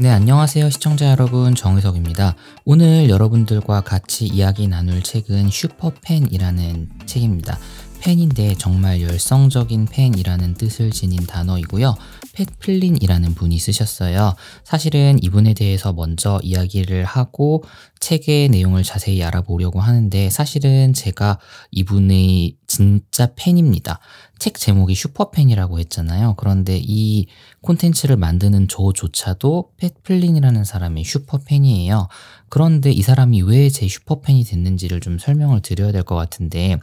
네, 안녕하세요. 시청자 여러분. 정의석입니다. 오늘 여러분들과 같이 이야기 나눌 책은 슈퍼팬이라는 책입니다. 팬인데 정말 열성적인 팬이라는 뜻을 지닌 단어이고요. 팻플린이라는 분이 쓰셨어요. 사실은 이분에 대해서 먼저 이야기를 하고 책의 내용을 자세히 알아보려고 하는데 사실은 제가 이분의 진짜 팬입니다. 책 제목이 슈퍼팬이라고 했잖아요. 그런데 이 콘텐츠를 만드는 저조차도 팻플린이라는 사람의 superfan이에요. 그런데 이 사람이 왜 제 superfan이 됐는지를 좀 설명을 드려야 될 것 같은데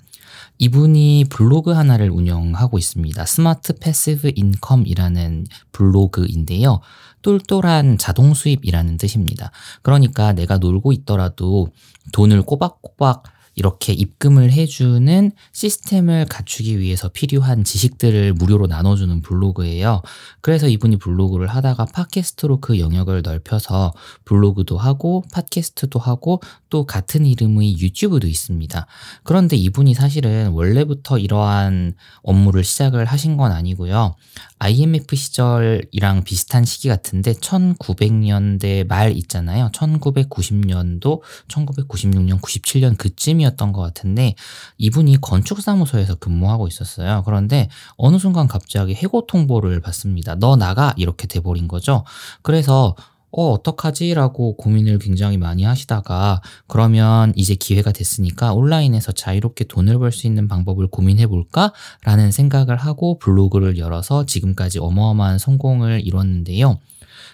이분이 블로그 하나를 운영하고 있습니다. Smart Passive Income이라는 블로그인데요. 똘똘한 자동 수입이라는 뜻입니다. 그러니까 내가 놀고 있더라도 돈을 꼬박꼬박 이렇게 입금을 해주는 시스템을 갖추기 위해서 필요한 지식들을 무료로 나눠주는 블로그예요. 그래서 이분이 블로그를 하다가 팟캐스트로 그 영역을 넓혀서 블로그도 하고 팟캐스트도 하고 또 같은 이름의 유튜브도 있습니다. 그런데 이분이 사실은 원래부터 이러한 업무를 시작을 하신 건 아니고요. IMF 시절이랑 비슷한 시기 같은데 1900년대 말 있잖아요. 1990년도, 1996년, 97년 그쯤이었던 것 같은데 이분이 건축사무소에서 근무하고 있었어요. 그런데 어느 순간 갑자기 해고 통보를 받습니다. 너 나가 이렇게 돼버린 거죠. 그래서 어, 어떡하지? 라고 고민을 굉장히 많이 하시다가 그러면 이제 기회가 됐으니까 온라인에서 자유롭게 돈을 벌 수 있는 방법을 고민해 볼까? 라는 생각을 하고 블로그를 열어서 지금까지 어마어마한 성공을 이뤘는데요.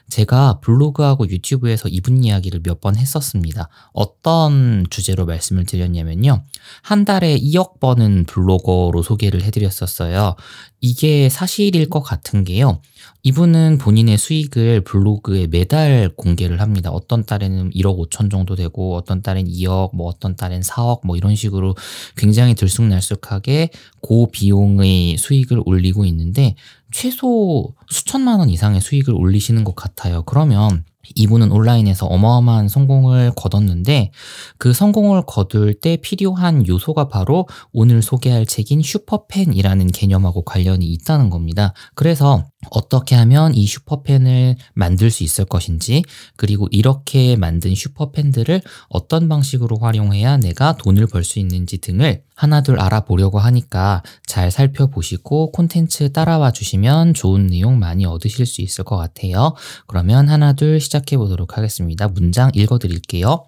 제가 블로그하고 유튜브에서 이분 이야기를 몇 번 했었습니다. 어떤 주제로 말씀을 드렸냐면요. 한 달에 2억 버는 블로거로 소개를 해드렸었어요. 이게 사실일 것 같은 게요. 이분은 본인의 수익을 블로그에 매달 공개를 합니다. 어떤 달에는 1억 5천 정도 되고, 어떤 달엔 2억, 뭐 어떤 달엔 4억, 뭐 이런 식으로 굉장히 들쑥날쑥하게 고비용의 수익을 올리고 있는데, 최소 수천만 원 이상의 수익을 올리시는 것 같아요. 그러면 이분은 온라인에서 어마어마한 성공을 거뒀는데 그 성공을 거둘 때 필요한 요소가 바로 오늘 소개할 책인 슈퍼팬이라는 개념하고 관련이 있다는 겁니다. 그래서 어떻게 하면 이 슈퍼팬을 만들 수 있을 것인지 그리고 이렇게 만든 슈퍼팬들을 어떤 방식으로 활용해야 내가 돈을 벌 수 있는지 등을 하나둘 알아보려고 하니까 잘 살펴보시고 콘텐츠 따라와 주시면 좋은 내용 많이 얻으실 수 있을 것 같아요. 그러면 하나둘 시작해 보도록 하겠습니다. 문장 읽어 드릴게요.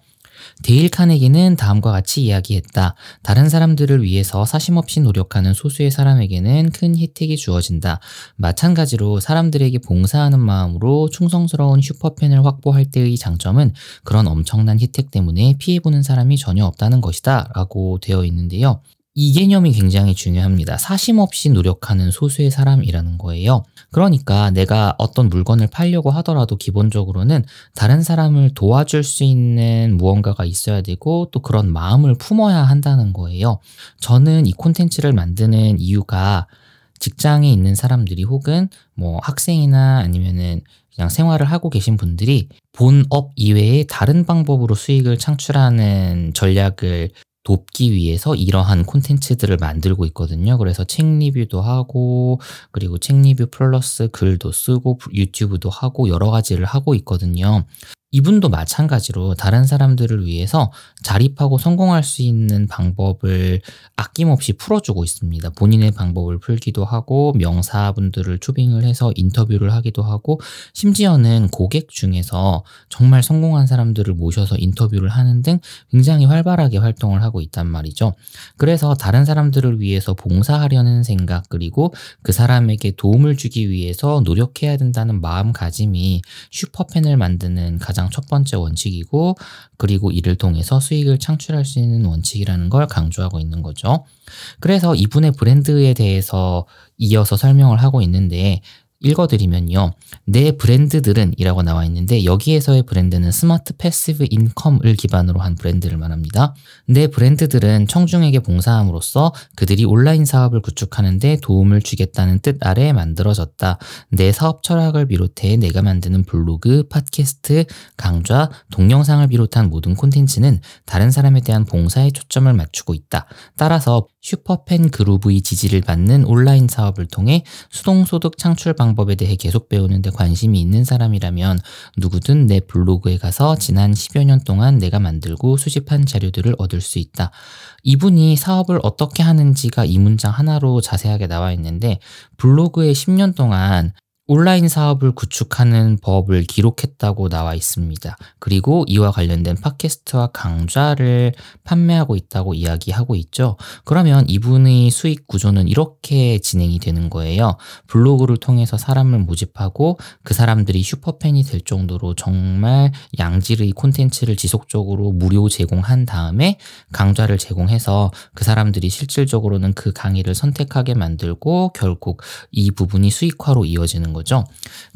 데일 카네기는 다음과 같이 이야기했다. 다른 사람들을 위해서 사심없이 노력하는 소수의 사람에게는 큰 혜택이 주어진다. 마찬가지로 사람들에게 봉사하는 마음으로 충성스러운 슈퍼팬을 확보할 때의 장점은 그런 엄청난 혜택 때문에 피해보는 사람이 전혀 없다는 것이다. 라고 되어 있는데요. 이 개념이 굉장히 중요합니다. 사심 없이 노력하는 소수의 사람이라는 거예요. 그러니까 내가 어떤 물건을 팔려고 하더라도 기본적으로는 다른 사람을 도와줄 수 있는 무언가가 있어야 되고 또 그런 마음을 품어야 한다는 거예요. 저는 이 콘텐츠를 만드는 이유가 직장에 있는 사람들이 혹은 뭐 학생이나 아니면은 그냥 생활을 하고 계신 분들이 본업 이외에 다른 방법으로 수익을 창출하는 전략을 돕기 위해서 이러한 콘텐츠들을 만들고 있거든요. 그래서 책 리뷰도 하고, 그리고 책 리뷰 플러스 글도 쓰고, 유튜브도 하고, 여러 가지를 하고 있거든요. 이분도 마찬가지로 다른 사람들을 위해서 자립하고 성공할 수 있는 방법을 아낌없이 풀어주고 있습니다. 본인의 방법을 풀기도 하고 명사분들을 초빙을 해서 인터뷰를 하기도 하고 심지어는 고객 중에서 정말 성공한 사람들을 모셔서 인터뷰를 하는 등 굉장히 활발하게 활동을 하고 있단 말이죠. 그래서 다른 사람들을 위해서 봉사하려는 생각 그리고 그 사람에게 도움을 주기 위해서 노력해야 된다는 마음가짐이 superfan을 만드는 가장 가장 첫 번째 원칙이고 그리고 이를 통해서 수익을 창출할 수 있는 원칙이라는 걸 강조하고 있는 거죠. 그래서 이분의 브랜드에 대해서 이어서 설명을 하고 있는데 읽어드리면요. 내 브랜드들은 이라고 나와 있는데 여기에서의 브랜드는 Smart Passive Income을 기반으로 한 브랜드를 말합니다. 내 브랜드들은 청중에게 봉사함으로써 그들이 온라인 사업을 구축하는데 도움을 주겠다는 뜻 아래 만들어졌다. 내 사업 철학을 비롯해 내가 만드는 블로그, 팟캐스트, 강좌, 동영상을 비롯한 모든 콘텐츠는 다른 사람에 대한 봉사에 초점을 맞추고 있다. 따라서 슈퍼팬 그루브의 지지를 받는 온라인 사업을 통해 수동소득 창출 방법에 대해 계속 배우는데 관심이 있는 사람이라면 누구든 내 블로그에 가서 지난 10여 년 동안 내가 만들고 수집한 자료들을 얻을 수 있다. 이분이 사업을 어떻게 하는지가 이 문장 하나로 자세하게 나와 있는데 블로그에 10년 동안 온라인 사업을 구축하는 법을 기록했다고 나와 있습니다. 그리고 이와 관련된 팟캐스트와 강좌를 판매하고 있다고 이야기하고 있죠. 그러면 이분의 수익 구조는 이렇게 진행이 되는 거예요. 블로그를 통해서 사람을 모집하고 그 사람들이 슈퍼팬이 될 정도로 정말 양질의 콘텐츠를 지속적으로 무료 제공한 다음에 강좌를 제공해서 그 사람들이 실질적으로는 그 강의를 선택하게 만들고 결국 이 부분이 수익화로 이어지는 거죠.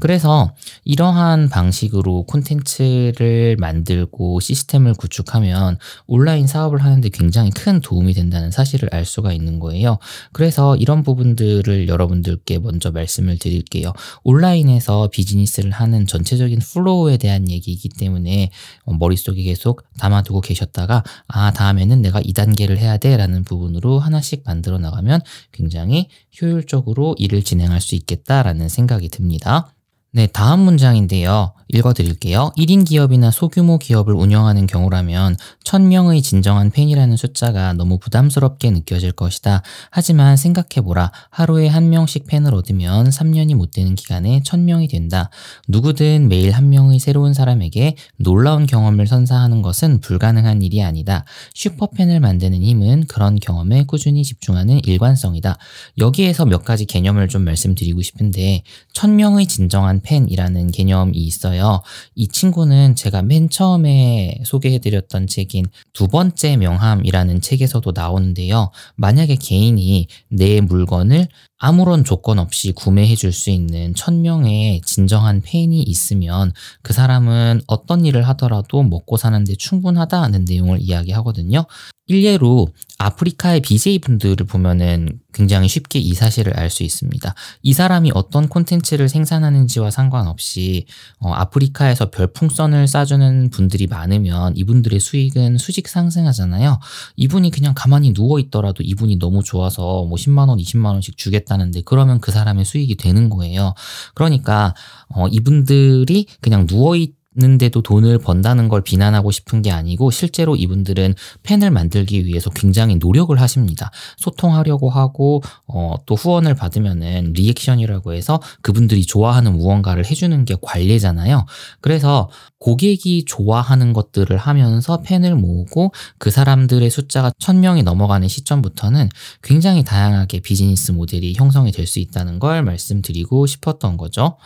그래서 이러한 방식으로 콘텐츠를 만들고 시스템을 구축하면 온라인 사업을 하는데 굉장히 큰 도움이 된다는 사실을 알 수가 있는 거예요. 그래서 이런 부분들을 여러분들께 먼저 말씀을 드릴게요. 온라인에서 비즈니스를 하는 전체적인 플로우에 대한 얘기이기 때문에 머릿속에 계속 담아두고 계셨다가 아, 다음에는 내가 이 단계를 해야 돼 라는 부분으로 하나씩 만들어 나가면 굉장히 효율적으로 일을 진행할 수 있겠다라는 생각이 듭니다. 네, 다음 문장인데요. 읽어드릴게요. 1인 기업이나 소규모 기업을 운영하는 경우라면 1000명의 진정한 팬이라는 숫자가 너무 부담스럽게 느껴질 것이다. 하지만 생각해보라. 하루에 한 명씩 팬을 얻으면 3년이 못 되는 기간에 1000명이 된다. 누구든 매일 한 명의 새로운 사람에게 놀라운 경험을 선사하는 것은 불가능한 일이 아니다. 슈퍼팬을 만드는 힘은 그런 경험에 꾸준히 집중하는 일관성이다. 여기에서 몇 가지 개념을 좀 말씀드리고 싶은데 1000명의 진정한 팬이라는 개념이 있어요. 이 친구는 제가 맨 처음에 소개해드렸던 책인 두 번째 명함이라는 책에서도 나오는데요. 만약에 개인이 내 물건을 아무런 조건 없이 구매해 줄 수 있는 천명의 진정한 팬이 있으면 그 사람은 어떤 일을 하더라도 먹고 사는데 충분하다는 내용을 이야기하거든요. 일례로 아프리카의 BJ분들을 보면은 굉장히 쉽게 이 사실을 알 수 있습니다. 이 사람이 어떤 콘텐츠를 생산하는지와 상관없이 어, 아프리카에서 별풍선을 쏴주는 분들이 많으면 이분들의 수익은 수직 상승하잖아요. 이분이 그냥 가만히 누워 있더라도 이분이 너무 좋아서 뭐 10만 원, 20만 원씩 주겠다 는데 그러면 그 사람의 수익이 되는 거예요. 그러니까 어, 이분들이 그냥 누워 있 는데도 돈을 번다는 걸 비난하고 싶은 게 아니고 실제로 이분들은 팬을 만들기 위해서 굉장히 노력을 하십니다. 소통하려고 하고 어, 또 후원을 받으면은 리액션이라고 해서 그분들이 좋아하는 무언가를 해주는 게 관례잖아요. 그래서 고객이 좋아하는 것들을 하면서 팬을 모으고 그 사람들의 숫자가 천명이 넘어가는 시점부터는 굉장히 다양하게 비즈니스 모델이 형성이 될 수 있다는 걸 말씀드리고 싶었던 거죠.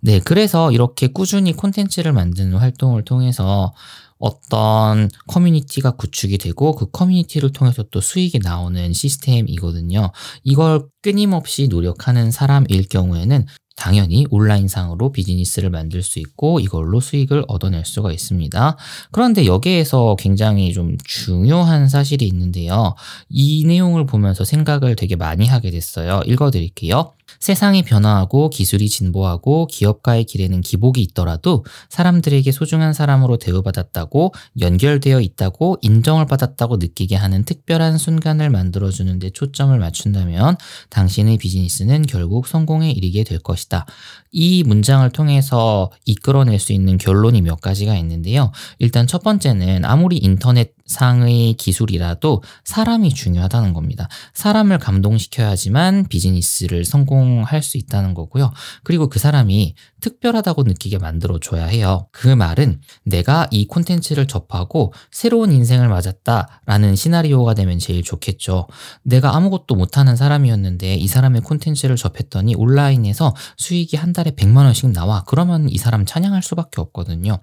네, 그래서 이렇게 꾸준히 콘텐츠를 만드는 활동을 통해서 어떤 커뮤니티가 구축이 되고 그 커뮤니티를 통해서 또 수익이 나오는 시스템이거든요. 이걸 끊임없이 노력하는 사람일 경우에는 당연히 온라인상으로 비즈니스를 만들 수 있고 이걸로 수익을 얻어낼 수가 있습니다. 그런데 여기에서 굉장히 좀 중요한 사실이 있는데요. 이 내용을 보면서 생각을 되게 많이 하게 됐어요. 읽어드릴게요. 세상이 변화하고 기술이 진보하고 기업가의 길에는 기복이 있더라도 사람들에게 소중한 사람으로 대우받았다고 연결되어 있다고 인정을 받았다고 느끼게 하는 특별한 순간을 만들어주는 데 초점을 맞춘다면 당신의 비즈니스는 결국 성공에 이르게 될 것이다. 이 문장을 통해서 이끌어낼 수 있는 결론이 몇 가지가 있는데요. 일단 첫 번째는 아무리 인터넷 상의 기술이라도 사람이 중요하다는 겁니다. 사람을 감동시켜야지만 비즈니스를 성공할 수 있다는 거고요. 그리고 그 사람이 특별하다고 느끼게 만들어줘야 해요. 그 말은 내가 이 콘텐츠를 접하고 새로운 인생을 맞았다라는 시나리오가 되면 제일 좋겠죠. 내가 아무것도 못하는 사람이었는데 이 사람의 콘텐츠를 접했더니 온라인에서 수익이 한 달에 100만 원씩 나와. 그러면 이 사람 찬양할 수밖에 없거든요.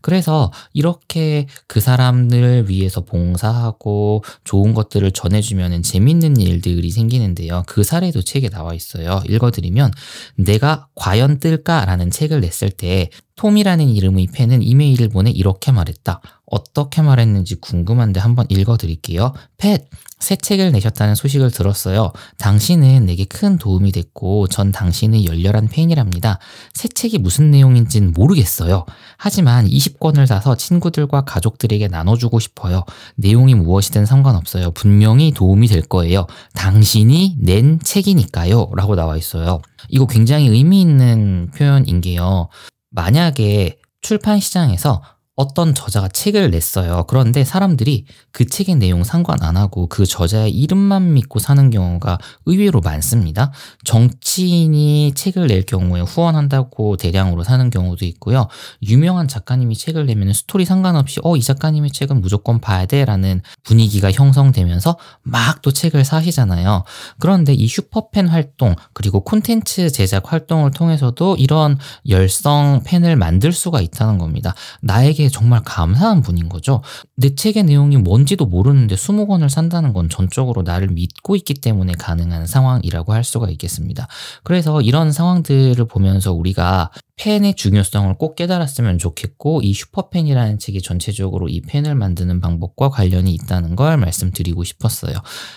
그래서 이렇게 그 사람을 위해 서 봉사하고 좋은 것들을 전해주면 재밌는 일들이 생기는데요. 그 사례도 책에 나와 있어요. 읽어드리면 내가 과연 뜰까라는 책을 냈을 때 톰이라는 이름의 팬은 이메일을 보내 이렇게 말했다. 어떻게 말했는지 궁금한데 한번 읽어드릴게요. 팻! 새 책을 내셨다는 소식을 들었어요. 당신은 내게 큰 도움이 됐고 전 당신의 열렬한 팬이랍니다. 새 책이 무슨 내용인진 모르겠어요. 하지만 20권을 사서 친구들과 가족들에게 나눠주고 싶어요. 내용이 무엇이든 상관없어요. 분명히 도움이 될 거예요. 당신이 낸 책이니까요. 라고 나와 있어요. 이거 굉장히 의미 있는 표현인 게요. 만약에 출판 시장에서 어떤 저자가 책을 냈어요. 그런데 사람들이 그 책의 내용 상관 안 하고 그 저자의 이름만 믿고 사는 경우가 의외로 많습니다. 정치인이 책을 낼 경우에 후원한다고 대량으로 사는 경우도 있고요. 유명한 작가님이 책을 내면 스토리 상관없이 어, 이 작가님의 책은 무조건 봐야 돼 라는 분위기가 형성되면서 막 또 책을 사시잖아요. 그런데 이 슈퍼팬 활동 그리고 콘텐츠 제작 활동을 통해서도 이런 열성 팬을 만들 수가 있다는 겁니다. 나에게 책에 정말 감사한 분인 거죠. 내 책의 내용이 뭔지도 모르는데 20권을 산다는 건 전적으로 나를 믿고 있기 때문에 가능한 상황이라고 할 수가 있겠습니다. 그래서 이런 상황들을 보면서 우리가 팬의 중요성을 꼭 깨달았으면 좋겠고 이 슈퍼팬이라는 책이 전체적으로 이 팬을 만드는 방법과 관련이 있다는 걸 말씀드리고 싶었어요.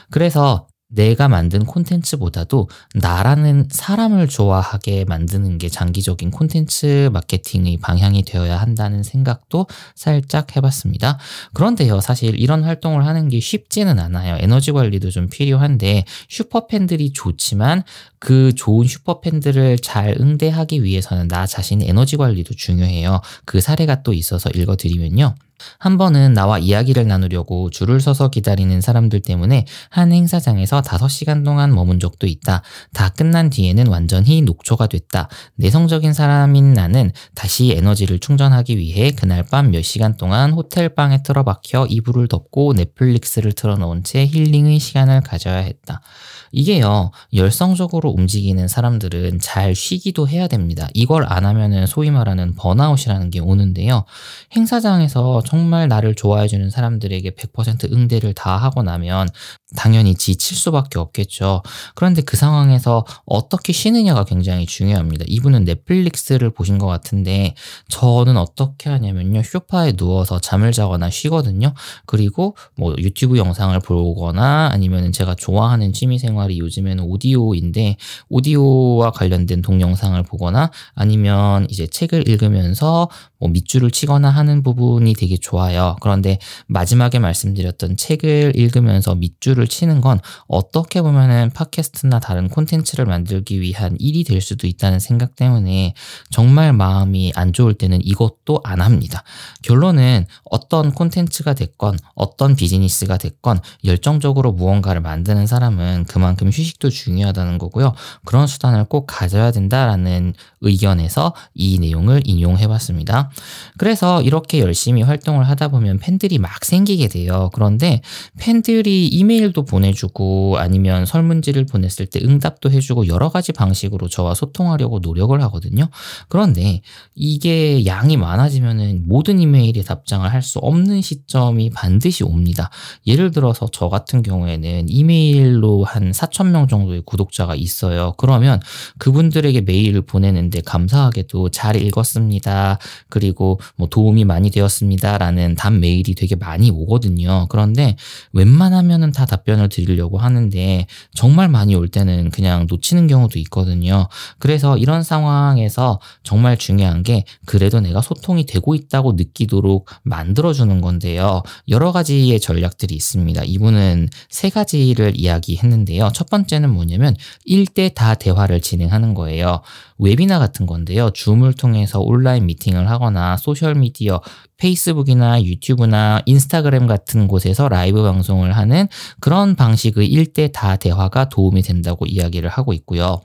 그래서 내가 만든 콘텐츠보다도 나라는 사람을 좋아하게 만드는 게 장기적인 콘텐츠 마케팅의 방향이 되어야 한다는 생각도 살짝 해봤습니다. 그런데요, 사실 이런 활동을 하는 게 쉽지는 않아요. 에너지 관리도 좀 필요한데 슈퍼팬들이 좋지만 그 좋은 슈퍼팬들을 잘 응대하기 위해서는 나 자신의 에너지 관리도 중요해요. 그 사례가 또 있어서 읽어드리면요. 한 번은 나와 이야기를 나누려고 줄을 서서 기다리는 사람들 때문에 한 행사장에서 5시간 동안 머문 적도 있다. 다 끝난 뒤에는 완전히 녹초가 됐다. 내성적인 사람인 나는 다시 에너지를 충전하기 위해 그날 밤 몇 시간 동안 호텔 방에 틀어박혀 이불을 덮고 넷플릭스를 틀어놓은 채 힐링의 시간을 가져야 했다. 이게요, 열성적으로 움직이는 사람들은 잘 쉬기도 해야 됩니다. 이걸 안 하면은 소위 말하는 번아웃이라는 게 오는데요. 행사장에서 정말 나를 좋아해주는 사람들에게 100% 응대를 다 하고 나면 당연히 지칠 수밖에 없겠죠. 그런데 그 상황에서 어떻게 쉬느냐가 굉장히 중요합니다. 이분은 넷플릭스를 보신 것 같은데 저는 어떻게 하냐면요. 쇼파에 누워서 잠을 자거나 쉬거든요. 그리고 뭐 유튜브 영상을 보거나 아니면 제가 좋아하는 취미 생활이 요즘에는 오디오인데 오디오와 관련된 동영상을 보거나 아니면 이제 책을 읽으면서 뭐 밑줄을 치거나 하는 부분이 되게 좋아요. 그런데 마지막에 말씀드렸던 책을 읽으면서 밑줄을 치는 건 어떻게 보면은 팟캐스트나 다른 콘텐츠를 만들기 위한 일이 될 수도 있다는 생각 때문에 정말 마음이 안 좋을 때는 이것도 안 합니다. 결론은 어떤 콘텐츠가 됐건 어떤 비즈니스가 됐건 열정적으로 무언가를 만드는 사람은 그만큼 휴식도 중요하다는 거고요. 그런 수단을 꼭 가져야 된다라는 의견에서 이 내용을 인용해 봤습니다. 그래서 이렇게 열심히 활동을 하다 보면 팬들이 막 생기게 돼요. 그런데 팬들이 이메일도 보내주고 아니면 설문지를 보냈을 때 응답도 해주고 여러 가지 방식으로 저와 소통하려고 노력을 하거든요. 그런데 이게 양이 많아지면은 모든 이메일에 답장을 할 수 없는 시점이 반드시 옵니다. 예를 들어서 저 같은 경우에는 이메일로 한 4천 명 정도의 구독자가 있어요. 그러면 그분들에게 메일을 보내는데 감사하게도 잘 읽었습니다. 그리고 뭐 도움이 많이 되었습니다라는 답 메일이 되게 많이 오거든요. 그런데 웬만하면은 다 답변을 드리려고 하는데 정말 많이 올 때는 그냥 놓치는 경우도 있거든요. 그래서 이런 상황에서 정말 중요한 게 그래도 내가 소통이 되고 있다고 느끼도록 만들어주는 건데요. 여러 가지의 전략들이 있습니다. 이분은 세 가지를 이야기했는데요. 첫 번째는 뭐냐면 1대 다 대화를 진행하는 거예요. 웨비나 같은 건데요. 줌을 통해서 온라인 미팅을 하거나 하거나 소셜미디어, 페이스북이나 유튜브나 인스타그램 같은 곳에서 라이브 방송을 하는 그런 방식의 일대 다 대화가 도움이 된다고 이야기를 하고 있고요.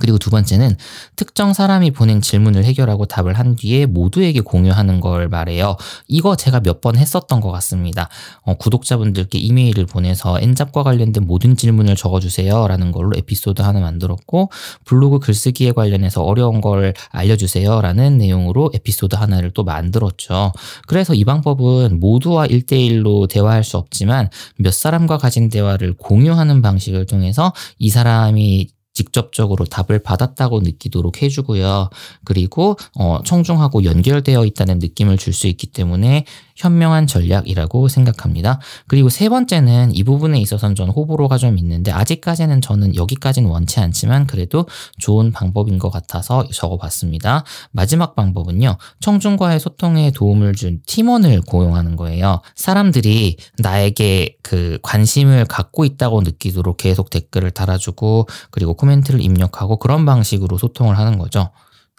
그리고 두 번째는 특정 사람이 보낸 질문을 해결하고 답을 한 뒤에 모두에게 공유하는 걸 말해요. 이거 제가 몇 번 했었던 것 같습니다. 어, 구독자분들께 이메일을 보내서 N잡과 관련된 모든 질문을 적어주세요. 라는 걸로 에피소드 하나 만들었고, 블로그 글쓰기에 관련해서 어려운 걸 알려주세요. 라는 내용으로 에피소드 하나를 또 만들었죠. 그래서 이 방법은 모두와 일대일로 대화할 수 없지만 몇 사람과 가진 대화를 공유하는 방식을 통해서 이 사람이 직접적으로 답을 받았다고 느끼도록 해주고요. 그리고 어, 청중하고 연결되어 있다는 느낌을 줄 수 있기 때문에 현명한 전략이라고 생각합니다. 그리고 세 번째는 이 부분에 있어서는 저는 호불호가 좀 있는데 아직까지는 저는 여기까지는 원치 않지만 그래도 좋은 방법인 것 같아서 적어봤습니다. 마지막 방법은요. 청중과의 소통에 도움을 준 팀원을 고용하는 거예요. 사람들이 나에게 그 관심을 갖고 있다고 느끼도록 계속 댓글을 달아주고 그리고 코멘트를 입력하고 그런 방식으로 소통을 하는 거죠.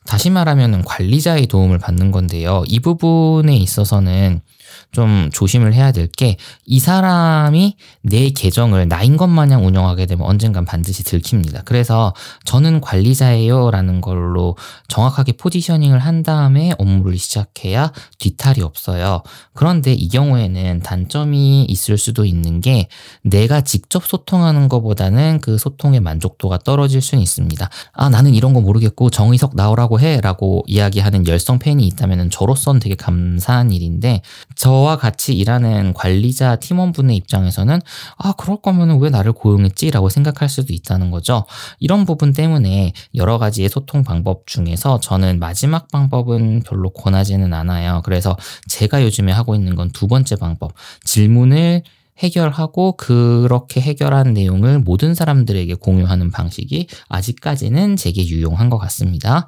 다시 말하면 관리자의 도움을 받는 건데요. 이 부분에 있어서는 좀 조심을 해야 될 게 이 사람이 내 계정을 나인 것 마냥 운영하게 되면 언젠간 반드시 들킵니다. 그래서 저는 관리자예요 라는 걸로 정확하게 포지셔닝을 한 다음에 업무를 시작해야 뒤탈이 없어요. 그런데 이 경우에는 단점이 있을 수도 있는 게 내가 직접 소통하는 것보다는 그 소통의 만족도가 떨어질 수는 있습니다. 아, 나는 이런 거 모르겠고 정의석 나오라고 해 라고 이야기하는 열성 팬이 있다면 저로서는 되게 감사한 일인데 저와 같이 일하는 관리자 팀원분의 입장에서는 아, 그럴 거면 왜 나를 고용했지? 라고 생각할 수도 있다는 거죠. 이런 부분 때문에 여러 가지의 소통 방법 중에서 저는 마지막 방법은 별로 권하지는 않아요. 그래서 제가 요즘에 하고 있는 건 두 번째 방법. 질문을 해결하고 그렇게 해결한 내용을 모든 사람들에게 공유하는 방식이 아직까지는 제게 유용한 것 같습니다.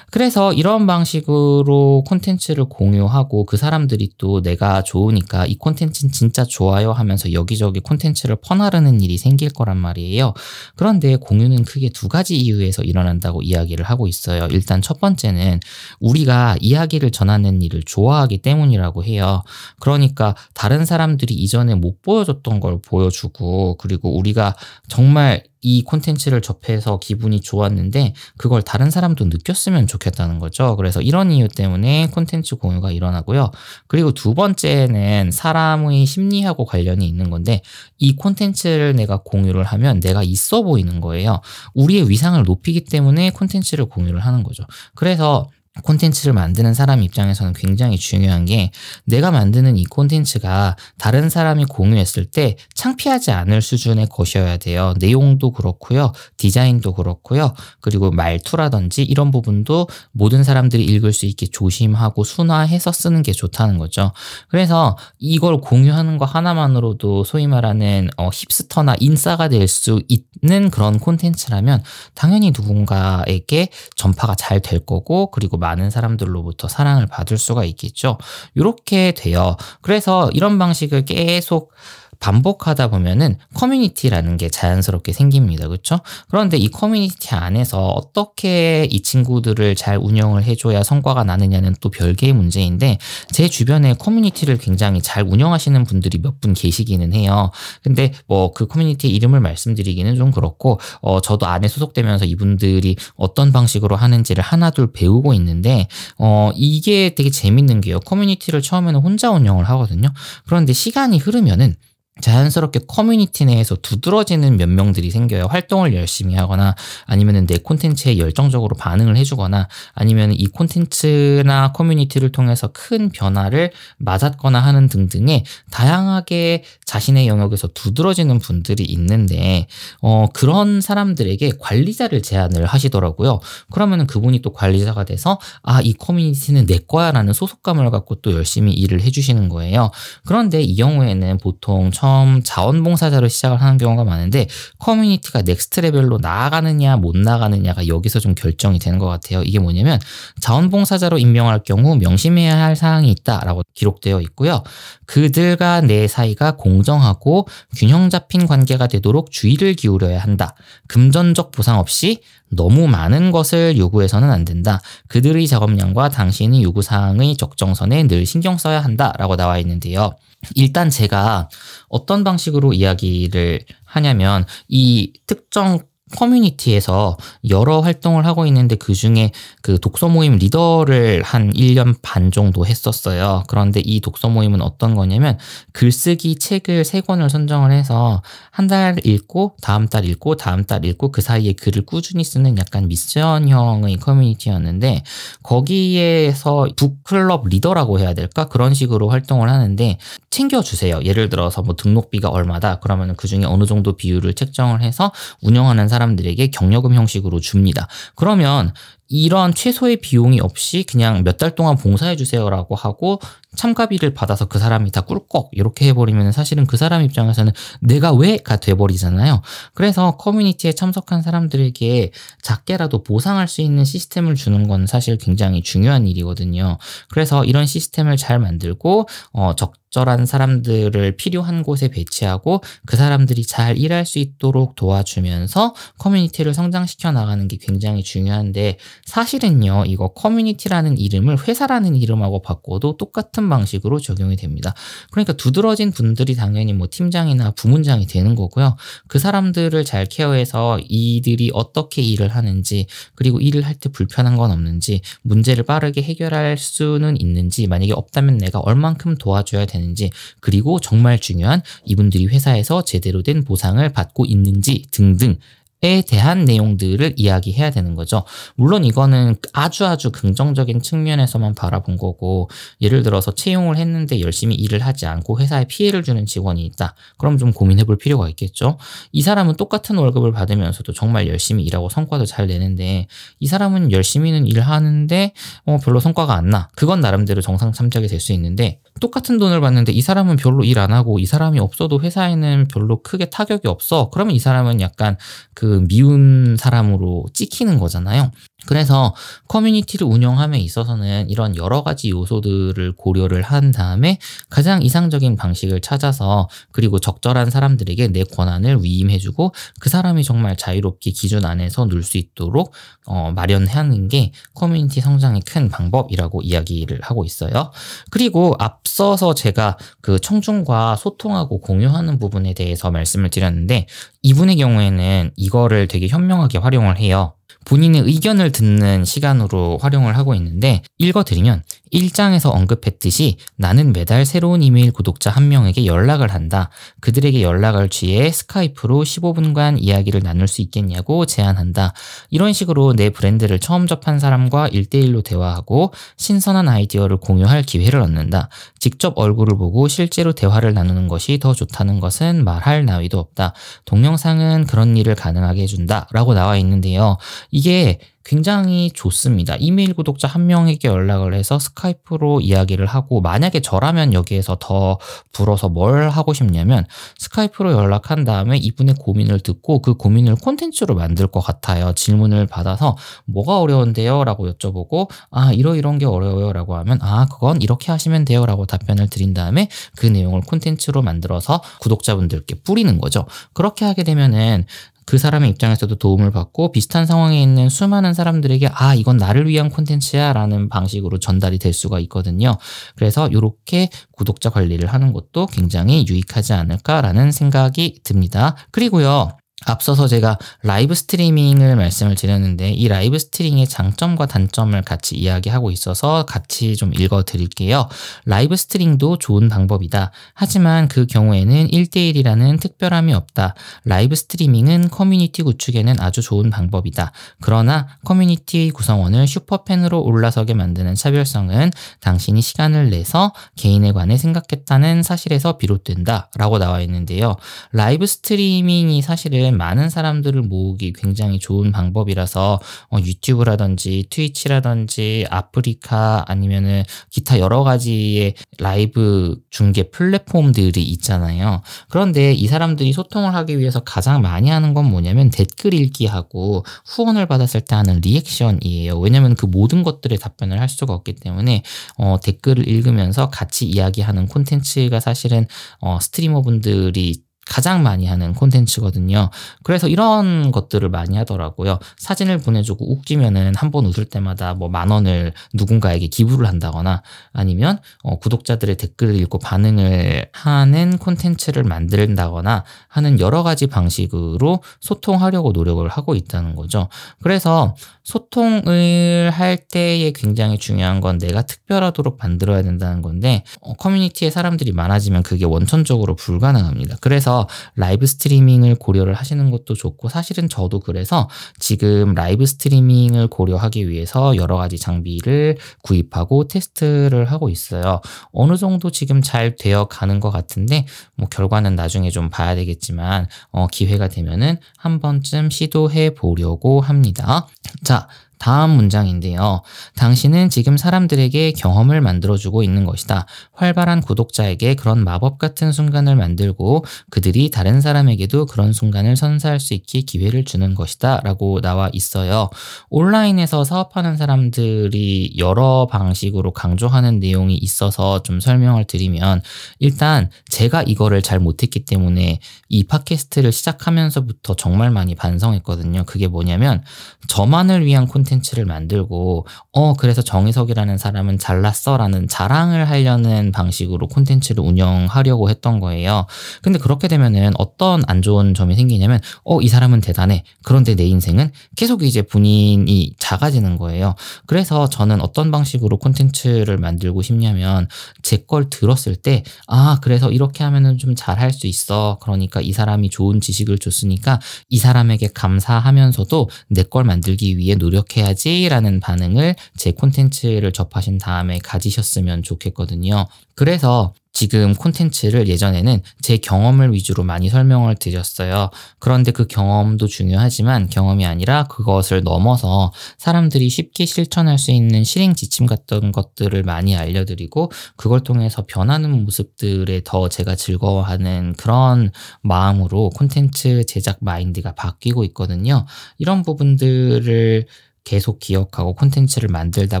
그래서 이런 방식으로 콘텐츠를 공유하고 그 사람들이 또 내가 좋으니까 이 콘텐츠는 진짜 좋아요 하면서 여기저기 콘텐츠를 퍼나르는 일이 생길 거란 말이에요. 그런데 공유는 크게 두 가지 이유에서 일어난다고 이야기를 하고 있어요. 일단 첫 번째는 우리가 이야기를 전하는 일을 좋아하기 때문이라고 해요. 그러니까 다른 사람들이 이전에 못 보. 보여줬던 걸 보여주고 그리고 우리가 정말 이 콘텐츠를 접해서 기분이 좋았는데 그걸 다른 사람도 느꼈으면 좋겠다는 거죠. 그래서 이런 이유 때문에 콘텐츠 공유가 일어나고요. 그리고 두 번째는 사람의 심리하고 관련이 있는 건데 이 콘텐츠를 내가 공유를 하면 내가 있어 보이는 거예요. 우리의 위상을 높이기 때문에 콘텐츠를 공유를 하는 거죠. 그래서 콘텐츠를 만드는 사람 입장에서는 굉장히 중요한 게 내가 만드는 이 콘텐츠가 다른 사람이 공유했을 때 창피하지 않을 수준의 것이어야 돼요. 내용도 그렇고요. 디자인도 그렇고요. 그리고 말투라든지 이런 부분도 모든 사람들이 읽을 수 있게 조심하고 순화해서 쓰는 게 좋다는 거죠. 그래서 이걸 공유하는 거 하나만으로도 소위 말하는 어, 힙스터나 인싸가 될 수 있는 그런 콘텐츠라면 당연히 누군가에게 전파가 잘 될 거고 그리고 많은 사람들로부터 사랑을 받을 수가 있겠죠. 이렇게 돼요. 그래서 이런 방식을 계속 반복하다 보면은 커뮤니티라는 게 자연스럽게 생깁니다. 그렇죠? 그런데 이 커뮤니티 안에서 어떻게 이 친구들을 잘 운영을 해줘야 성과가 나느냐는 또 별개의 문제인데 제 주변에 커뮤니티를 굉장히 잘 운영하시는 분들이 몇 분 계시기는 해요. 근데 뭐 그 커뮤니티 이름을 말씀드리기는 좀 그렇고 어 저도 안에 소속되면서 이분들이 어떤 방식으로 하는지를 하나둘 배우고 있는데 어 이게 되게 재밌는 게요. 커뮤니티를 처음에는 혼자 운영을 하거든요. 그런데 시간이 흐르면은 자연스럽게 커뮤니티 내에서 두드러지는 몇 명들이 생겨요. 활동을 열심히 하거나 아니면은 내 콘텐츠에 열정적으로 반응을 해주거나 아니면 이 콘텐츠나 커뮤니티를 통해서 큰 변화를 맞았거나 하는 등등의 다양하게 자신의 영역에서 두드러지는 분들이 있는데 어 그런 사람들에게 관리자를 제안을 하시더라고요. 그러면은 그분이 또 관리자가 돼서 아 이 커뮤니티는 내 거야라는 소속감을 갖고 또 열심히 일을 해주시는 거예요. 그런데 이 경우에는 보통 처음 자원봉사자로 시작을 하는 경우가 많은데 커뮤니티가 next level로 나아가느냐 못 나가느냐가 여기서 좀 결정이 되는 것 같아요. 이게 뭐냐면 자원봉사자로 임명할 경우 명심해야 할 사항이 있다라고 기록되어 있고요. 그들과 내 사이가 공정하고 균형 잡힌 관계가 되도록 주의를 기울여야 한다. 금전적 보상 없이 너무 많은 것을 요구해서는 안 된다. 그들의 작업량과 당신의 요구사항의 적정선에 늘 신경 써야 한다 라고 나와 있는데요. 일단 제가 어떤 방식으로 이야기를 하냐면 이 특정 커뮤니티에서 여러 활동을 하고 있는데 그 중에 그 독서 모임 리더를 한 1년 반 정도 했었어요. 그런데 이 독서 모임은 어떤 거냐면 글쓰기 책을 세 권을 선정을 해서 한 달 읽고 다음 달 읽고 다음 달 읽고 그 사이에 글을 꾸준히 쓰는 약간 미션형의 커뮤니티였는데 거기에서 북클럽 리더라고 해야 될까? 그런 식으로 활동을 하는데 챙겨주세요. 예를 들어서 뭐 등록비가 얼마다 그러면 그 중에 어느 정도 비율을 책정을 해서 운영하는 사람 들에게 경력금 형식으로 줍니다. 그러면 이런 최소의 비용이 없이 그냥 몇 달 동안 봉사해 주세요라고 하고 참가비를 받아서 그 사람이 다 꿀꺽 이렇게 해버리면 사실은 그 사람 입장에서는 내가 왜가 돼버리잖아요. 그래서 커뮤니티에 참석한 사람들에게 작게라도 보상할 수 있는 시스템을 주는 건 사실 굉장히 중요한 일이거든요. 그래서 이런 시스템을 잘 만들고 어, 적 적절한 사람들을 필요한 곳에 배치하고 그 사람들이 잘 일할 수 있도록 도와주면서 커뮤니티를 성장시켜 나가는 게 굉장히 중요한데 사실은요, 이거 커뮤니티라는 이름을 회사라는 이름하고 바꿔도 똑같은 방식으로 적용이 됩니다. 그러니까 두드러진 분들이 당연히 뭐 팀장이나 부문장이 되는 거고요. 그 사람들을 잘 케어해서 이들이 어떻게 일을 하는지 그리고 일을 할 때 불편한 건 없는지 문제를 빠르게 해결할 수는 있는지 만약에 없다면 내가 얼만큼 도와줘야 되는지 되는지 그리고 정말 중요한 이분들이 회사에서 제대로 된 보상을 받고 있는지 등등 에 대한 내용들을 이야기해야 되는 거죠. 물론 이거는 아주 아주 긍정적인 측면에서만 바라본 거고, 예를 들어서 채용을 했는데 열심히 일을 하지 않고 회사에 피해를 주는 직원이 있다. 그럼 좀 고민해 볼 필요가 있겠죠. 이 사람은 똑같은 월급을 받으면서도 정말 열심히 일하고 성과도 잘 내는데, 이 사람은 열심히는 일하는데, 어, 별로 성과가 안 나. 그건 나름대로 정상 참작이 될 수 있는데, 똑같은 돈을 받는데 이 사람은 별로 일 안 하고 이 사람이 없어도 회사에는 별로 크게 타격이 없어. 그러면 이 사람은 약간 그 미운 사람으로 찍히는 거잖아요. 그래서 커뮤니티를 운영함에 있어서는 이런 여러 가지 요소들을 고려를 한 다음에 가장 이상적인 방식을 찾아서 그리고 적절한 사람들에게 내 권한을 위임해주고 그 사람이 정말 자유롭게 기준 안에서 놀 수 있도록 어, 마련하는 게 커뮤니티 성장의 큰 방법이라고 이야기를 하고 있어요. 그리고 앞서서 제가 그 청중과 소통하고 공유하는 부분에 대해서 말씀을 드렸는데 이분의 경우에는 이거를 되게 현명하게 활용을 해요. 본인의 의견을 듣는 시간으로 활용을 하고 있는데 읽어드리면 1장에서 언급했듯이 나는 매달 새로운 이메일 구독자 한 명에게 연락을 한다. 그들에게 연락을 취해 스카이프로 15분간 이야기를 나눌 수 있겠냐고 제안한다. 이런 식으로 내 브랜드를 처음 접한 사람과 1대1로 대화하고 신선한 아이디어를 공유할 기회를 얻는다. 직접 얼굴을 보고 실제로 대화를 나누는 것이 더 좋다는 것은 말할 나위도 없다. 동영상은 그런 일을 가능하게 해준다. 라고 나와 있는데요. 이게 굉장히 좋습니다. 이메일 구독자 한 명에게 연락을 해서 스카이프로 이야기를 하고 만약에 저라면 여기에서 더 불어서 뭘 하고 싶냐면 스카이프로 연락한 다음에 이분의 고민을 듣고 그 고민을 콘텐츠로 만들 것 같아요. 질문을 받아서 뭐가 어려운데요? 라고 여쭤보고 아 이러 이런 게 어려워요 라고 하면 아 그건 이렇게 하시면 돼요 라고 답변을 드린 다음에 그 내용을 콘텐츠로 만들어서 구독자분들께 뿌리는 거죠. 그렇게 하게 되면은 그 사람의 입장에서도 도움을 받고 비슷한 상황에 있는 수많은 사람들에게 아 이건 나를 위한 콘텐츠야 라는 방식으로 전달이 될 수가 있거든요. 그래서 이렇게 구독자 관리를 하는 것도 굉장히 유익하지 않을까라는 생각이 듭니다. 그리고요. 앞서서 제가 라이브 스트리밍을 말씀을 드렸는데 이 라이브 스트리밍의 장점과 단점을 같이 이야기하고 있어서 같이 좀 읽어 드릴게요. 라이브 스트리밍도 좋은 방법이다. 하지만 그 경우에는 1대1이라는 특별함이 없다. 라이브 스트리밍은 커뮤니티 구축에는 아주 좋은 방법이다. 그러나 커뮤니티 구성원을 superfan으로 올라서게 만드는 차별성은 당신이 시간을 내서 개인에 관해 생각했다는 사실에서 비롯된다. 라고 나와 있는데요. 라이브 스트리밍이 사실은 많은 사람들을 모으기 굉장히 좋은 방법이라서 어, 유튜브라든지 트위치라든지 아프리카 아니면은 기타 여러 가지의 라이브 중계 플랫폼들이 있잖아요. 그런데 이 사람들이 소통을 하기 위해서 가장 많이 하는 건 뭐냐면 댓글 읽기하고 후원을 받았을 때 하는 리액션이에요. 왜냐면 그 모든 것들에 답변을 할 수가 없기 때문에 어, 댓글을 읽으면서 같이 이야기하는 콘텐츠가 사실은 어, 스트리머분들이 가장 많이 하는 콘텐츠거든요. 그래서 이런 것들을 많이 하더라고요. 사진을 보내주고 웃기면은 한 번 웃을 때마다 뭐 만 원을 누군가에게 기부를 한다거나 아니면 어, 구독자들의 댓글을 읽고 반응을 하는 콘텐츠를 만든다거나 하는 여러 가지 방식으로 소통하려고 노력을 하고 있다는 거죠. 그래서 소통을 할 때에 굉장히 중요한 건 내가 특별하도록 만들어야 된다는 건데 어, 커뮤니티에 사람들이 많아지면 그게 원천적으로 불가능합니다. 그래서 라이브 스트리밍을 고려를 하시는 것도 좋고 사실은 저도 그래서 지금 라이브 스트리밍을 고려하기 위해서 여러 가지 장비를 구입하고 테스트를 하고 있어요. 어느 정도 지금 잘 되어 가는 것 같은데 뭐 결과는 나중에 좀 봐야 되겠지만 어, 기회가 되면은 한 번쯤 시도해 보려고 합니다. 자, 다음 문장인데요. 당신은 지금 사람들에게 경험을 만들어주고 있는 것이다. 활발한 구독자에게 그런 마법 같은 순간을 만들고 그들이 다른 사람에게도 그런 순간을 선사할 수 있게 기회를 주는 것이다. 라고 나와 있어요. 온라인에서 사업하는 사람들이 여러 방식으로 강조하는 내용이 있어서 좀 설명을 드리면 일단 제가 이거를 잘 못했기 때문에 이 팟캐스트를 시작하면서부터 정말 많이 반성했거든요. 그게 뭐냐면 저만을 위한 콘텐츠 를 만들고 어 그래서 정희석이라는 사람은 잘났어라는 자랑을 하려는 방식으로 콘텐츠를 운영하려고 했던 거예요. 근데 그렇게 되면은 어떤 안 좋은 점이 생기냐면 어 이 사람은 대단해. 그런데 내 인생은 계속 이제 본인이 작아지는 거예요. 그래서 저는 어떤 방식으로 콘텐츠를 만들고 싶냐면 제 걸 들었을 때 아 그래서 이렇게 하면은 좀 잘할 수 있어. 그러니까 이 사람이 좋은 지식을 줬으니까 이 사람에게 감사하면서도 내 걸 만들기 위해 노력해 야지라는 반응을 제 콘텐츠를 접하신 다음에 가지셨으면 좋겠거든요. 그래서 지금 콘텐츠를 예전에는 제 경험을 위주로 많이 설명을 드렸어요. 그런데 그 경험도 중요하지만 경험이 아니라 그것을 넘어서 사람들이 쉽게 실천할 수 있는 실행 지침 같은 것들을 많이 알려드리고 그걸 통해서 변하는 모습들에 더 제가 즐거워하는 그런 마음으로 콘텐츠 제작 마인드가 바뀌고 있거든요. 이런 부분들을 계속 기억하고 콘텐츠를 만들다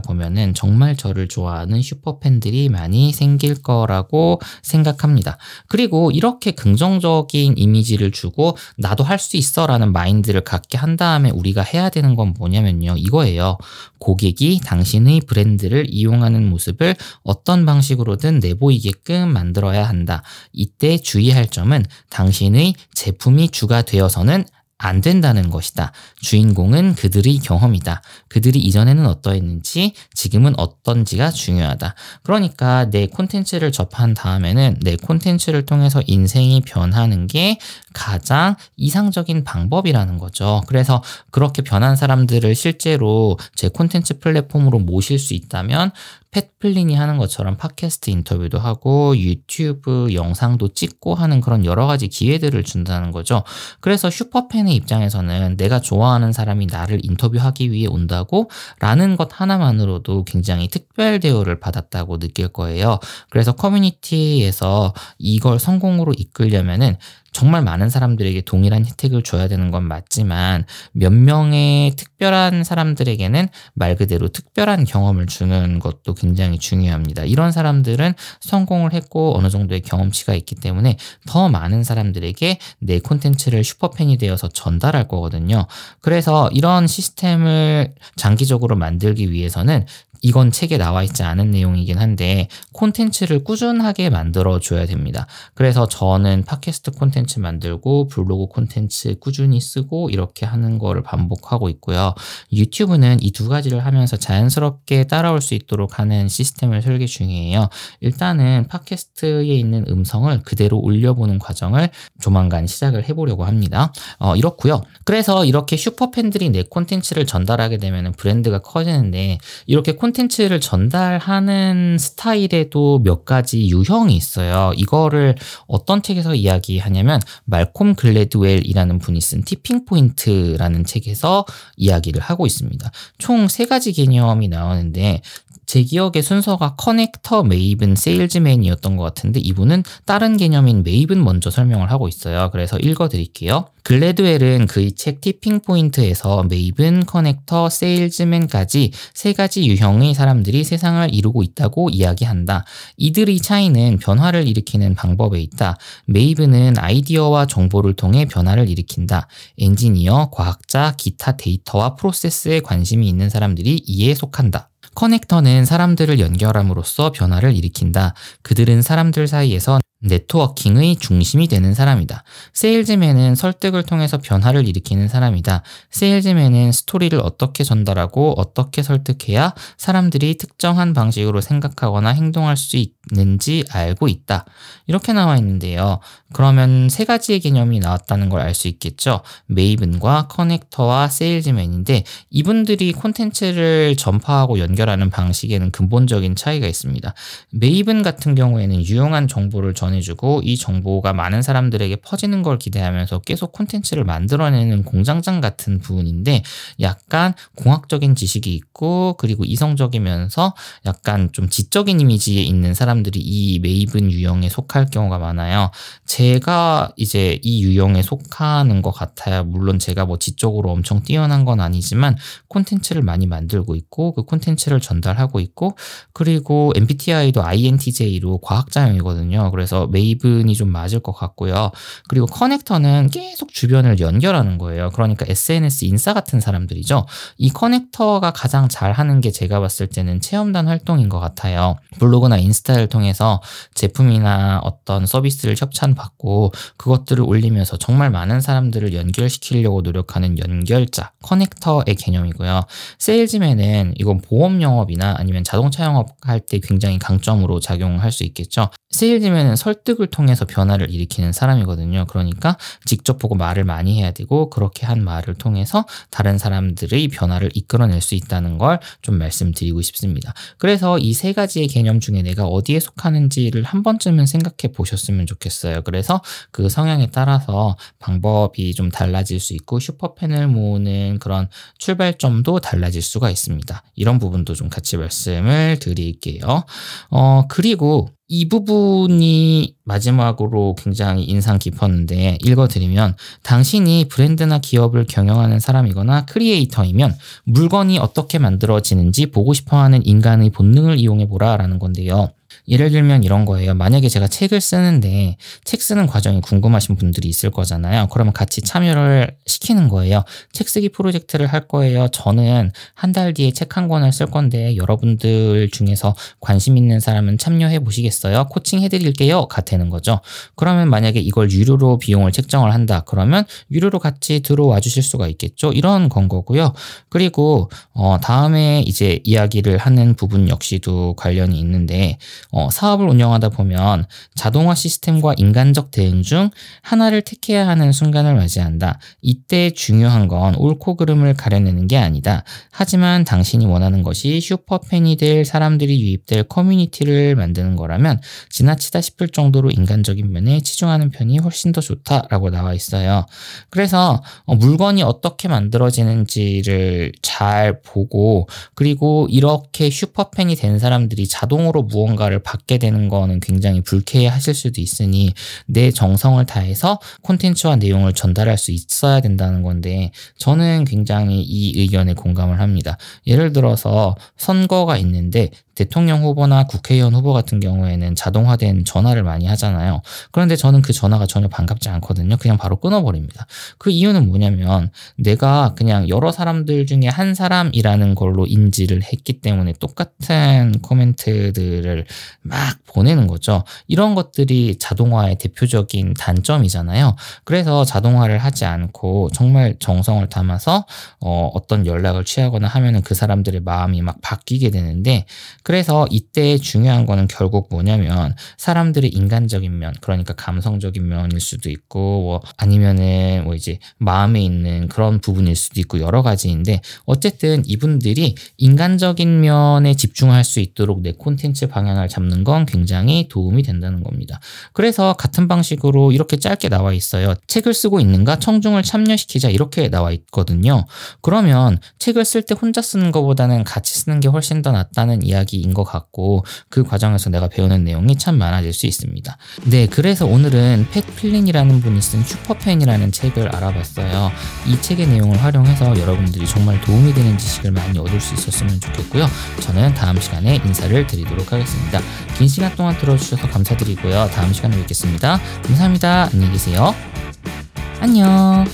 보면은 정말 저를 좋아하는 슈퍼팬들이 많이 생길 거라고 생각합니다. 그리고 이렇게 긍정적인 이미지를 주고 나도 할 수 있어 라는 마인드를 갖게 한 다음에 우리가 해야 되는 건 뭐냐면요. 이거예요. 고객이 당신의 브랜드를 이용하는 모습을 어떤 방식으로든 내보이게끔 만들어야 한다. 이때 주의할 점은 당신의 제품이 주가 되어서는 안 된다는 것이다. 주인공은 그들의 경험이다. 그들이 이전에는 어떠했는지 지금은 어떤지가 중요하다. 그러니까 내 콘텐츠를 접한 다음에는 내 콘텐츠를 통해서 인생이 변하는 게 가장 이상적인 방법이라는 거죠. 그래서 그렇게 변한 사람들을 실제로 제 콘텐츠 플랫폼으로 모실 수 있다면 팻플린이 하는 것처럼 팟캐스트 인터뷰도 하고 유튜브 영상도 찍고 하는 그런 여러 가지 기회들을 준다는 거죠. 그래서 슈퍼팬 의 입장에서는 내가 좋아하는 사람이 나를 인터뷰하기 위해 온다고 라는 것 하나만으로도 굉장히 특별 대우를 받았다고 느낄 거예요. 그래서 커뮤니티에서 이걸 성공으로 이끌려면은 정말 많은 사람들에게 동일한 혜택을 줘야 되는 건 맞지만 몇 명의 특별한 사람들에게는 말 그대로 특별한 경험을 주는 것도 굉장히 중요합니다. 이런 사람들은 성공을 했고 어느 정도의 경험치가 있기 때문에 더 많은 사람들에게 내 콘텐츠를 슈퍼팬이 되어서 전달할 거거든요. 그래서 이런 시스템을 장기적으로 만들기 위해서는 이건 책에 나와 있지 않은 내용이긴 한데 콘텐츠를 꾸준하게 만들어 줘야 됩니다. 그래서 저는 팟캐스트 콘텐츠 만들고 블로그 콘텐츠 꾸준히 쓰고 이렇게 하는 거를 반복하고 있고요. 유튜브는 이 두 가지를 하면서 자연스럽게 따라올 수 있도록 하는 시스템을 설계 중이에요. 일단은 팟캐스트에 있는 음성을 그대로 올려보는 과정을 조만간 시작을 해보려고 합니다. 어, 이렇고요. 그래서 이렇게 superfan들이 내 콘텐츠를 전달하게 되면 브랜드가 커지는데 이렇게 콘 콘텐츠를 전달하는 스타일에도 몇 가지 유형이 있어요. 이거를 어떤 책에서 이야기하냐면 말콤 글래드웰이라는 분이 쓴 Tipping Point라는 책에서 이야기를 하고 있습니다. 총 세 가지 개념이 나오는데 제 기억에 순서가 connector, maven, 세일즈맨이었던 것 같은데 이분은 다른 개념인 maven 먼저 설명을 하고 있어요. 그래서 읽어드릴게요. 글래드웰은 그의 책 Tipping Point에서 maven, connector, 세일즈맨까지 세 가지 유형의 사람들이 세상을 이루고 있다고 이야기한다. 이들의 차이는 변화를 일으키는 방법에 있다. maven은 아이디어와 정보를 통해 변화를 일으킨다. 엔지니어, 과학자, 기타 데이터와 프로세스에 관심이 있는 사람들이 이에 속한다. 커넥터는 사람들을 연결함으로써 변화를 일으킨다. 그들은 사람들 사이에서 네트워킹의 중심이 되는 사람이다. 세일즈맨은 설득을 통해서 변화를 일으키는 사람이다. 세일즈맨은 스토리를 어떻게 전달하고 어떻게 설득해야 사람들이 특정한 방식으로 생각하거나 행동할 수 있는지 알고 있다. 이렇게 나와 있는데요. 그러면 세 가지의 개념이 나왔다는 걸 알 수 있겠죠. 메이븐과 커넥터와 세일즈맨인데 이분들이 콘텐츠를 전파하고 연결하는 방식에는 근본적인 차이가 있습니다. 메이븐 같은 경우에는 유용한 정보를 전해 전해주고 이 정보가 많은 사람들에게 퍼지는 걸 기대하면서 계속 콘텐츠를 만들어내는 공장장 같은 부분인데 약간 공학적인 지식이 있고 그리고 이성적이면서 약간 좀 지적인 이미지에 있는 사람들이 이 메이븐 유형에 속할 경우가 많아요. 제가 이제 이 유형에 속하는 것 같아요. 물론 제가 뭐 지적으로 엄청 뛰어난 건 아니지만 콘텐츠를 많이 만들고 있고 그 콘텐츠를 전달하고 있고 그리고 MBTI도 INTJ로 과학자형이거든요. 그래서 메이븐이 좀 맞을 것 같고요. 그리고 커넥터는 계속 주변을 연결하는 거예요. 그러니까 SNS 인싸 같은 사람들이죠. 이 커넥터가 가장 잘 하는 게 제가 봤을 때는 체험단 활동인 것 같아요. 블로그나 인스타를 통해서 제품이나 어떤 서비스를 협찬받고 그것들을 올리면서 정말 많은 사람들을 연결시키려고 노력하는 연결자, 커넥터의 개념이고요. 세일즈맨은 이건 보험 영업이나 아니면 자동차 영업 할 때 굉장히 강점으로 작용할 수 있겠죠. 세일즈맨은 설득을 통해서 변화를 일으키는 사람이거든요. 그러니까 직접 보고 말을 많이 해야 되고 그렇게 한 말을 통해서 다른 사람들의 변화를 이끌어낼 수 있다는 걸 좀 말씀드리고 싶습니다. 그래서 이 세 가지의 개념 중에 내가 어디에 속하는지를 한 번쯤은 생각해 보셨으면 좋겠어요. 그래서 그 성향에 따라서 방법이 좀 달라질 수 있고 슈퍼팬을 모으는 그런 출발점도 달라질 수가 있습니다. 이런 부분도 좀 같이 말씀을 드릴게요. 어, 그리고 이 부분이 마지막으로 굉장히 인상 깊었는데 읽어드리면 당신이 브랜드나 기업을 경영하는 사람이거나 크리에이터이면 물건이 어떻게 만들어지는지 보고 싶어 하는 인간의 본능을 이용해 보라 라는 건데요. 예를 들면 이런 거예요. 만약에 제가 책을 쓰는데 책 쓰는 과정이 궁금하신 분들이 있을 거잖아요. 그러면 같이 참여를 시키는 거예요. 책 쓰기 프로젝트를 할 거예요. 저는 한 달 뒤에 책 한 권을 쓸 건데 여러분들 중에서 관심 있는 사람은 참여해 보시겠어요? 코칭 해드릴게요. 같다는 거죠. 그러면 만약에 이걸 유료로 비용을 책정을 한다. 그러면 유료로 같이 들어와 주실 수가 있겠죠. 이런 건 거고요. 그리고 어, 다음에 이제 이야기를 하는 부분 역시도 관련이 있는데 어, 사업을 운영하다 보면 자동화 시스템과 인간적 대응 중 하나를 택해야 하는 순간을 맞이한다. 이때 중요한 건 옳고 그름을 가려내는 게 아니다. 하지만 당신이 원하는 것이 슈퍼팬이 될 사람들이 유입될 커뮤니티를 만드는 거라면 지나치다 싶을 정도로 인간적인 면에 치중하는 편이 훨씬 더 좋다라고 나와 있어요. 그래서 어, 물건이 어떻게 만들어지는지를 잘 보고 그리고 이렇게 슈퍼팬이 된 사람들이 자동으로 무언가를 받게 되는 거는 굉장히 불쾌하실 수도 있으니 내 정성을 다해서 콘텐츠와 내용을 전달할 수 있어야 된다는 건데 저는 굉장히 이 의견에 공감을 합니다. 예를 들어서 선거가 있는데 대통령 후보나 국회의원 후보 같은 경우에는 자동화된 전화를 많이 하잖아요. 그런데 저는 그 전화가 전혀 반갑지 않거든요. 그냥 바로 끊어버립니다. 그 이유는 뭐냐면 내가 그냥 여러 사람들 중에 한 사람이라는 걸로 인지를 했기 때문에 똑같은 코멘트들을 막 보내는 거죠. 이런 것들이 자동화의 대표적인 단점이잖아요. 그래서 자동화를 하지 않고 정말 정성을 담아서 어, 어떤 연락을 취하거나 하면은 그 사람들의 마음이 막 바뀌게 되는데 그래서 이때 중요한 거는 결국 뭐냐면 사람들의 인간적인 면, 그러니까 감성적인 면일 수도 있고, 뭐 아니면은 뭐 이제 마음에 있는 그런 부분일 수도 있고 여러 가지인데 어쨌든 이분들이 인간적인 면에 집중할 수 있도록 내 콘텐츠 방향을 잡는 건 굉장히 도움이 된다는 겁니다. 그래서 같은 방식으로 이렇게 짧게 나와 있어요. 책을 쓰고 있는가? 청중을 참여시키자 이렇게 나와 있거든요. 그러면 책을 쓸 때 혼자 쓰는 것보다는 같이 쓰는 게 훨씬 더 낫다는 이야기 이야기인 것 같고 그 과정에서 내가 배우는 내용이 참 많아질 수 있습니다. 네, 그래서 오늘은 팻 필린이라는 분이 쓴 슈퍼팬이라는 책을 알아봤어요. 이 책의 내용을 활용해서 여러분들이 정말 도움이 되는 지식을 많이 얻을 수 있었으면 좋겠고요. 저는 다음 시간에 인사를 드리도록 하겠습니다. 긴 시간 동안 들어주셔서 감사드리고요. 다음 시간에 뵙겠습니다. 감사합니다. 안녕히 계세요. 안녕.